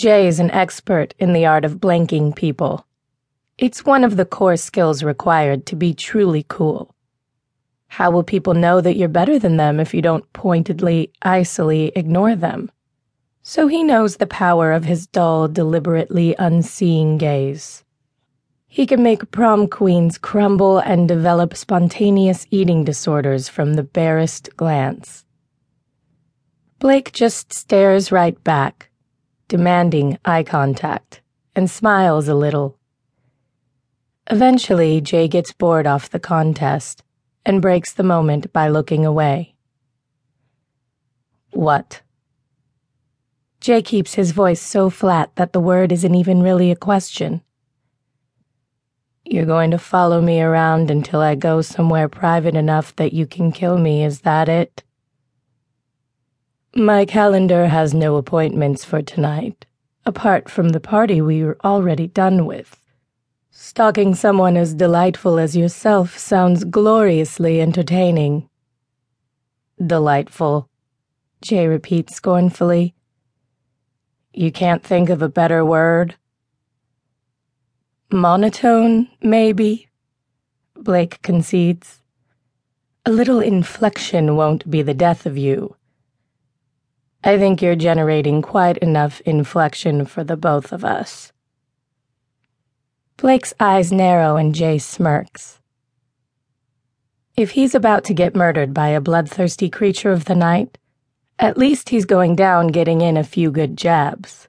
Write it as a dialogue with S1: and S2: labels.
S1: Jay is an expert in the art of blanking people. It's one of the core skills required to be truly cool. How will people know that you're better than them if you don't pointedly, icily ignore them? So he knows the power of his dull, deliberately unseeing gaze. He can make prom queens crumble and develop spontaneous eating disorders from the barest glance. Blake just stares right back, demanding eye contact, and smiles a little. Eventually, Jay gets bored off the contest and breaks the moment by looking away. What? Jay keeps his voice so flat that the word isn't even really a question. You're going to follow me around until I go somewhere private enough that you can kill me, is that it? My calendar has no appointments for tonight, apart from the party we are already done with. Stalking someone as delightful as yourself sounds gloriously entertaining. Delightful, Jay repeats scornfully. You can't think of a better word? Monotone, maybe? Blake concedes. A little inflection won't be the death of you. I think you're generating quite enough inflection for the both of us. Blake's eyes narrow and Jay smirks. If he's about to get murdered by a bloodthirsty creature of the night, at least he's going down getting in a few good jabs.